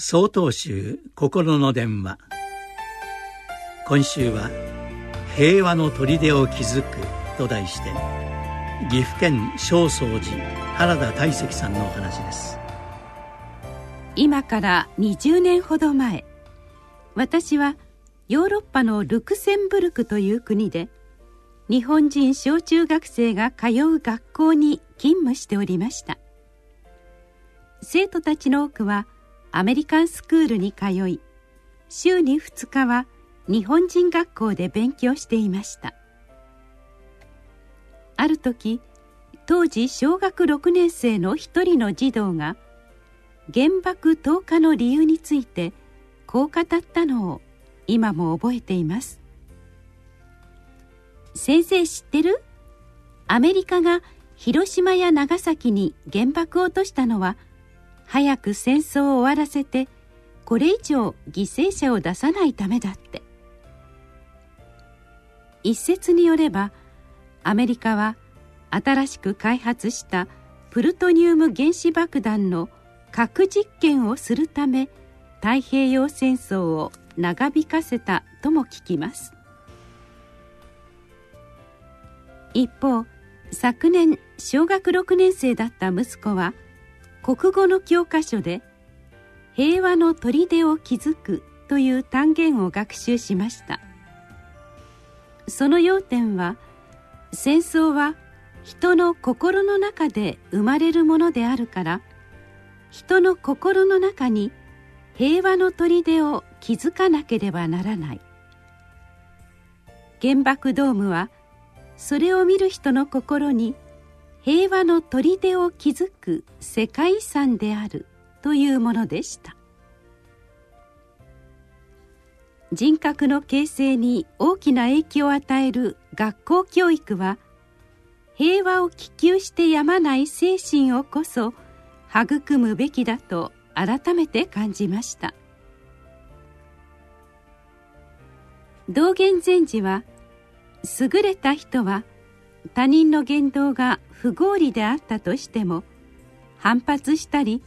総統集心の電話。今週は「平和の砦を築く」と題して岐阜県正宗寺原田大石さんのお話です。今から20年ほど前私はヨーロッパのルクセンブルクという国で日本人小中学生が通う学校に勤務しておりました。生徒たちの多くはアメリカンスクールに通い週に2日は日本人学校で勉強していました。ある時当時小学6年生の一人の児童が原爆投下の理由についてこう語ったのを今も覚えています。先生知ってる？アメリカが広島や長崎に原爆を落としたのは早く戦争を終わらせてこれ以上犠牲者を出さないためだって。一説によればアメリカは新しく開発したプルトニウム原子爆弾の核実験をするため太平洋戦争を長引かせたとも聞きます。一方昨年小学6年生だった息子は「国語の教科書で「平和の砦を築く」という単元を学習しました。その要点は戦争は人の心の中で生まれるものであるから人の心の中に平和の砦を築かなければならない。原爆ドームはそれを見る人の心に「平和の砦を築く世界遺産であるというものでした。人格の形成に大きな影響を与える学校教育は平和を希求してやまない精神をこそ育むべきだと改めて感じました。道元禅師は優れた人は他人の言動が不合理であったとしても反発したり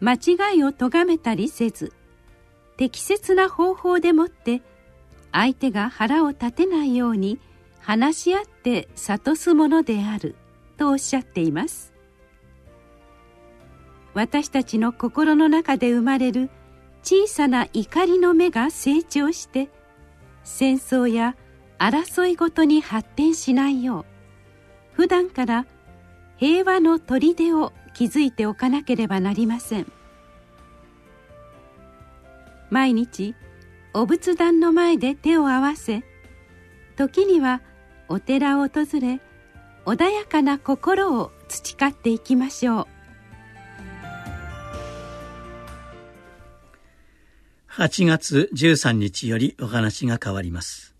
間違いを咎めたりせず適切な方法でもって相手が腹を立てないように話し合って諭すものであるとおっしゃっています。私たちの心の中で生まれる小さな怒りの芽が成長して戦争や争いごとに発展しないよう普段から平和の砦を築いておかなければなりません。毎日お仏壇の前で手を合わせ時にはお寺を訪れ穏やかな心を培っていきましょう。8月13日よりお話が変わります。